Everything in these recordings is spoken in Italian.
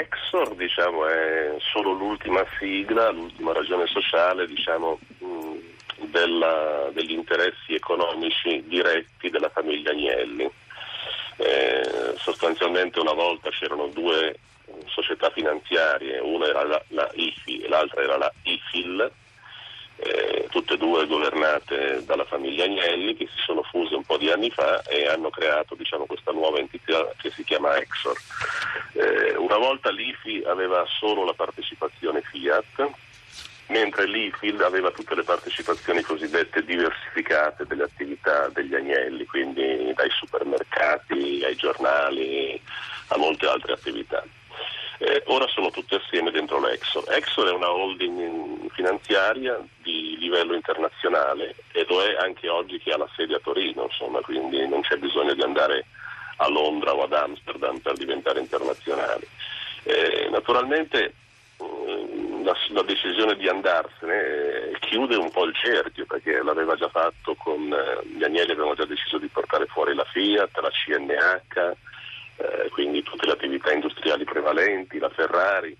Exor diciamo, è solo l'ultima sigla, l'ultima ragione sociale diciamo, della, degli interessi economici diretti della famiglia Agnelli. Eh, sostanzialmente una volta c'erano due società finanziarie, una era la, la IFI e l'altra era la IFIL, eh, tutte e due governate dalla famiglia Agnelli che si sono fuse un po' di anni fa e hanno creato diciamo, questa nuova entità che si chiama Exor. Eh, una volta l'IFI aveva solo la partecipazione Fiat, mentre l'IFIL aveva tutte le partecipazioni cosiddette diversificate delle attività degli Agnelli, quindi dai supermercati ai giornali a molte altre attività. Eh, ora sono tutte assieme dentro l'Exor. Exor è una holding finanziaria di livello internazionale e lo è anche oggi che ha la sede a Torino, insomma, quindi non c'è bisogno di andare a Londra o ad Amsterdam per diventare internazionali. Eh, naturalmente mm, la, la, decisione di andarsene eh, chiude un po' il cerchio perché l'aveva già fatto con eh, gli Agnelli, avevano già deciso di portare fuori la Fiat, la CNH, eh, quindi tutte le attività industriali prevalenti, la Ferrari,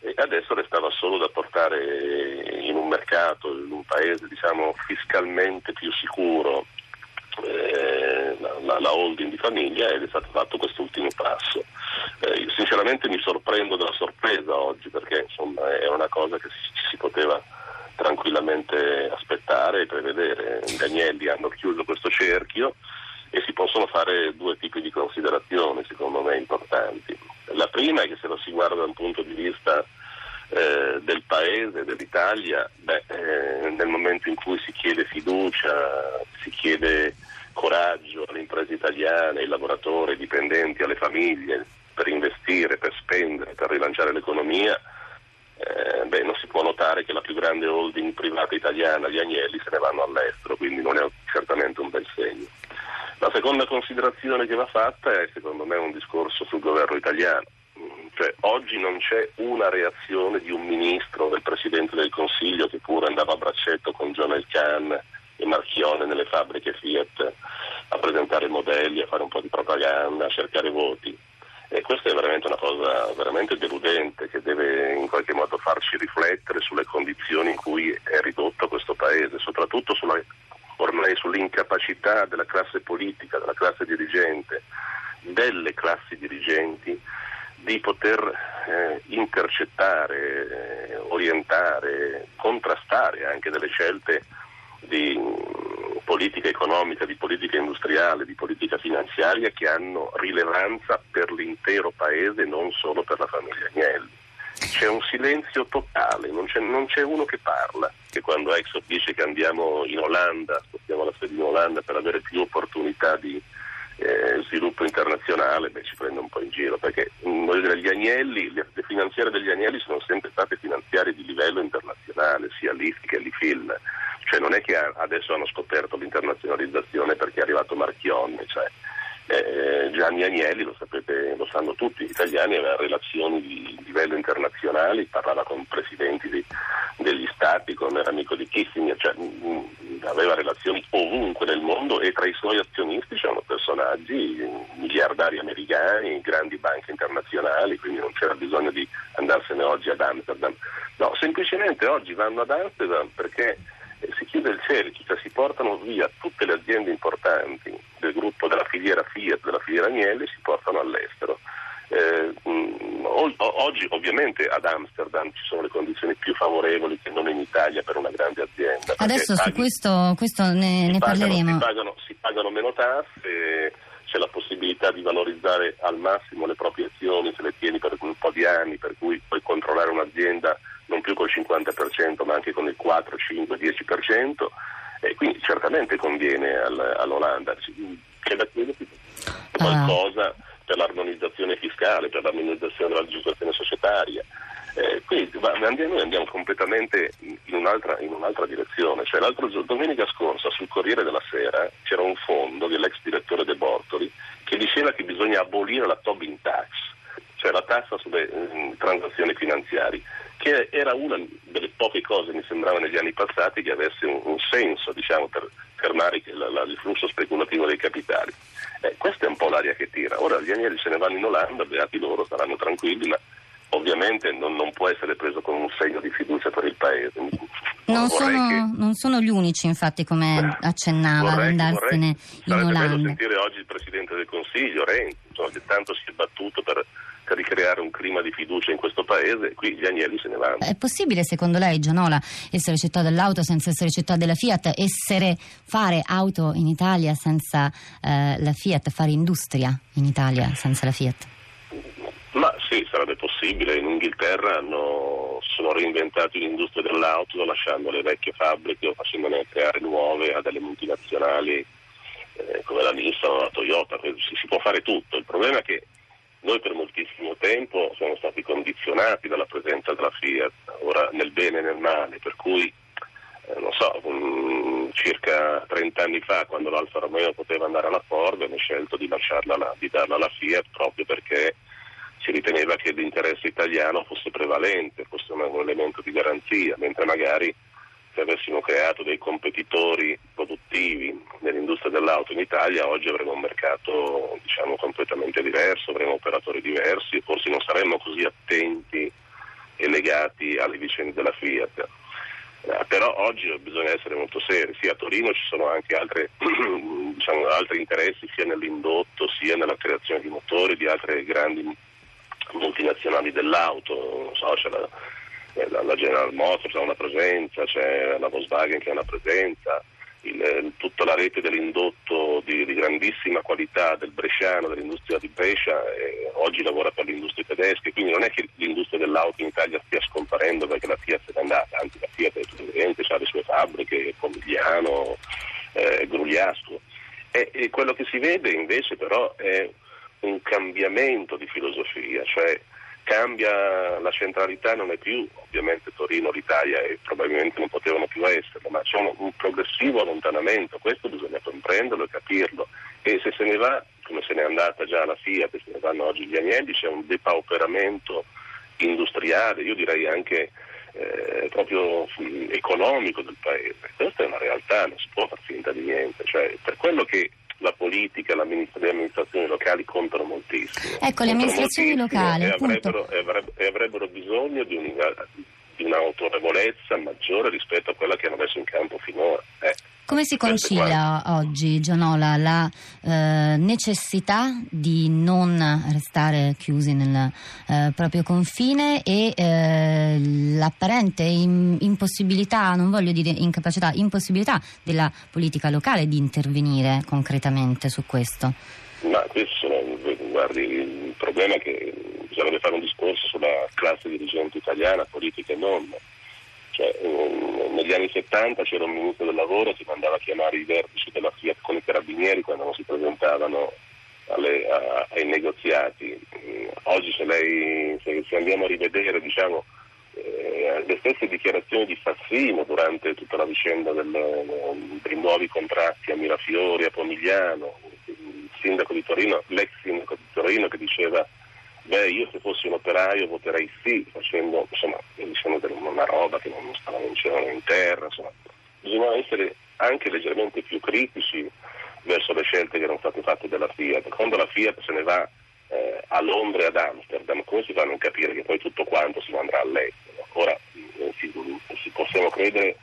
e adesso restava solo da portare in un mercato, in un paese diciamo, fiscalmente più sicuro eh, la, la, holding di famiglia ed è stato fatto quest'ultimo passo. Eh, sinceramente mi sorprendo della sorpresa oggi perché insomma, è una cosa che si, si poteva tranquillamente aspettare e prevedere. Gli agnelli hanno chiuso questo cerchio e si possono fare due tipi di considerazioni secondo me importanti. La prima è che se lo si guarda da un punto di vista eh, del paese, dell'Italia, beh, eh, nel momento in cui si chiede fiducia, si chiede coraggio alle imprese italiane, ai lavoratori, ai dipendenti, alle famiglie per investire, per spendere, per rilanciare l'economia, eh, beh, non si può notare che la più grande holding privata italiana, gli Agnelli, se ne vanno all'estero, quindi non è certamente un bel segno. La seconda considerazione che va fatta è secondo me un discorso sul governo italiano. Cioè, oggi non c'è una reazione di un ministro, del Presidente del Consiglio che pure andava a braccetto con John El Khan e Marchione nelle fabbriche Fiat a presentare modelli, a fare un po' di propaganda, a cercare voti. E questa è veramente una cosa veramente deludente che deve in qualche modo farci riflettere sulle condizioni in cui è ridotto questo Paese, soprattutto sulla ormai sull'incapacità della classe politica, della classe dirigente, delle classi dirigenti di poter eh, intercettare, eh, orientare, contrastare anche delle scelte di mh, politica economica, di politica industriale, di politica finanziaria che hanno rilevanza per l'intero Paese, non solo per la famiglia Agnelli. C'è un silenzio totale, non c'è, non c'è, uno che parla, che quando Exxon dice che andiamo in Olanda, spostiamo la sede in Olanda per avere più opportunità di eh, sviluppo internazionale, beh, ci prende un po' in giro, perché voglio dire, gli agnelli, le, le finanziarie degli agnelli sono sempre state finanziarie di livello internazionale, sia l'IFI che l'IFIL, cioè non è che adesso hanno scoperto l'internazionalizzazione perché è arrivato Marchionne, cioè, eh, Gianni Agnelli, lo sapete, lo sanno tutti, gli italiani aveva relazioni di livello internazionale, parlava con presidenti di, degli stati, con, era amico di Kissinger, cioè, mh, mm, mm, aveva relazioni ovunque nel mondo e tra i suoi azionisti c'erano personaggi miliardari americani, grandi banche internazionali, quindi non c'era bisogno di andarsene oggi ad Amsterdam. No, semplicemente oggi vanno ad Amsterdam perché si chiude il cerchio, cioè si portano via tutte le aziende importanti del gruppo della filiera Fiat, della filiera Agnelli, si portano all'estero. Eh, mh, oggi ovviamente ad Amsterdam ci sono le condizioni più favorevoli che non in Italia per una grande azienda. Adesso su questo, questo ne, ne pagano, parleremo. Si pagano, si pagano meno tasse, c'è la possibilità di valorizzare al massimo le proprie azioni se le tieni per un po' di anni, per cui puoi controllare un'azienda non più col 50% ma anche con il 4, 5, 10% e quindi certamente conviene al, all'Olanda. C'è da chiedersi qualcosa ah. per l'armonizzazione fiscale, per l'armonizzazione della legislazione societaria. Eh, quindi andiamo, noi andiamo completamente in un'altra, in un'altra, direzione. Cioè, l'altro giorno, domenica scorsa, sul Corriere della Sera, c'era un fondo dell'ex direttore De Bortoli che diceva che bisogna abolire la Tobin Tax, cioè la tassa sulle eh, transazioni finanziarie che era una delle poche cose, mi sembrava, negli anni passati che avesse un, un senso diciamo, per fermare la, la, il flusso speculativo dei capitali. Eh, questa è un po' l'aria che tira. Ora gli agnelli se ne vanno in Olanda, beati loro, saranno tranquilli, ma ovviamente non, non, può essere preso come un segno di fiducia per il Paese. Non sono, che... non sono, gli unici, infatti, come accennava, vorrei, ad andarsene in Sarebbe Olanda. bello sentire oggi il Presidente del Consiglio, Renzi, insomma, che tanto si è battuto per, per ricreare un clima di fiducia in questo Paese qui gli agnelli se ne vanno. È possibile, secondo lei, Gianola, essere città dell'auto senza essere città della Fiat, essere, fare auto in Italia senza eh, la Fiat, fare industria in Italia senza la Fiat? Ma sì, sarebbe possibile. In Inghilterra hanno, sono reinventati l'industria dell'auto lasciando le vecchie fabbriche o facendone creare nuove a delle multinazionali eh, come la Nissan o la Toyota. Si, si, può fare tutto. Il problema è che noi per moltissimo tempo siamo stati condizionati dalla presenza della Fiat, ora nel bene e nel male, per cui eh, non so, um, circa 30 anni fa quando l'Alfa Romeo poteva andare alla Ford hanno scelto di, lasciarla, di darla alla Fiat proprio perché si riteneva che l'interesse italiano fosse prevalente, fosse un elemento di garanzia, mentre magari se avessimo creato dei competitori produttivi dell'auto in Italia oggi avremmo un mercato diciamo, completamente diverso, avremmo operatori diversi e forse non saremmo così attenti e legati alle vicende della Fiat. Eh, però oggi bisogna essere molto seri, sì a Torino ci sono anche altre, diciamo, altri interessi sia nell'indotto sia nella creazione di motori di altre grandi multinazionali dell'auto, so, c'è la, eh, la, General Motors ha una presenza, c'è la Volkswagen che ha una presenza, il, tutta la rete dell'indotto di, di, grandissima qualità del bresciano, dell'industria di Brescia, eh, oggi lavora per le industrie tedesche, quindi non è che l'industria dell'auto in Italia stia scomparendo perché la Fiat n'è andata, anzi la Fiat è evidente, ha le sue fabbriche, Pomigliano, eh, Grugliasco. E, e quello che si vede invece però è un cambiamento di filosofia, cioè cambia la centralità, non è più ovviamente Torino, l'Italia e probabilmente non potevano più esserlo, ma c'è un, progressivo allontanamento, questo bisogna comprenderlo e capirlo e se se ne va, come se ne è andata già la Fiat, se ne vanno oggi gli agnelli, c'è un depauperamento industriale, io direi anche eh, proprio economico del paese. Questa è una realtà, non si può far finta di niente, cioè, per quello che la politica, le amministrazioni locali contano moltissimo. Ecco, le amministrazioni locali e avrebbero, e avrebbero, bisogno di, un, di, un'autorevolezza maggiore rispetto a quella che hanno messo in campo finora. Eh. Come si concilia oggi, Gianola, la eh, necessità di non restare chiusi nel eh, proprio confine e eh, l'apparente in, impossibilità, non voglio dire incapacità, impossibilità della politica locale di intervenire concretamente su questo? Ma questo guardi, il problema è che bisognerebbe fare un discorso sulla classe dirigente italiana, politica e non cioè, um, negli anni 70 c'era un ministro del lavoro che mandava a chiamare i vertici della Fiat con i carabinieri quando non si presentavano alle, a, ai negoziati. Um, oggi se, lei, se, se, andiamo a rivedere diciamo, eh, le stesse dichiarazioni di Fassino durante tutta la vicenda del, dei nuovi contratti a Mirafiori, a Pomigliano, il sindaco di Torino, l'ex sindaco di Torino che diceva Beh, io se fossi un operaio voterei sì, facendo insomma, diciamo una roba che non stava in cielo in terra, insomma. Bisogna essere anche leggermente più critici verso le scelte che erano state fatte dalla Fiat. Quando la Fiat se ne va eh, a Londra e ad Amsterdam, come si fa a non capire che poi tutto quanto si andrà all'estero? Ora eh, si, si possiamo credere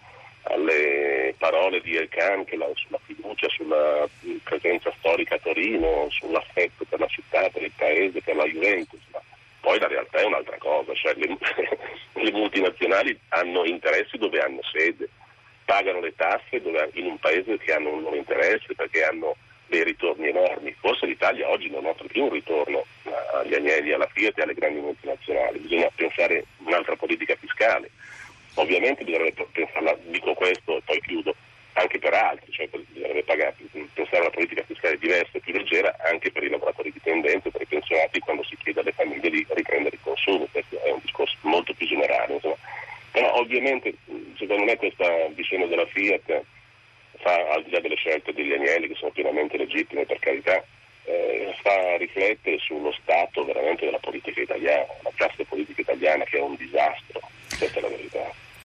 alle parole di El Khan che la, sulla fiducia, sulla presenza storica a Torino, sull'affetto per la città, per il paese, per la Juventus, poi la realtà è un'altra cosa, cioè le, le multinazionali hanno interessi dove hanno sede, pagano le tasse dove, in un paese che hanno un loro interesse perché hanno dei ritorni enormi. Forse l'Italia oggi non offre più un ritorno agli agnelli, alla Fiat e alle grandi multinazionali, bisogna pensare un'altra politica fiscale. Ovviamente bisognerebbe pensare, dico questo e poi chiudo, anche per altri, cioè bisognerebbe pagare, pensare a una politica fiscale diversa e più leggera anche per i lavoratori dipendenti, per i pensionati quando si chiede alle famiglie di riprendere il consumo, questo è un discorso molto più generale. Insomma. Però ovviamente secondo me questa vicenda della Fiat fa, al di là delle scelte degli agnelli che sono pienamente legittime per carità, eh, fa riflettere sullo stato veramente della politica italiana, la classe politica italiana che è un disastro, questa è la verità.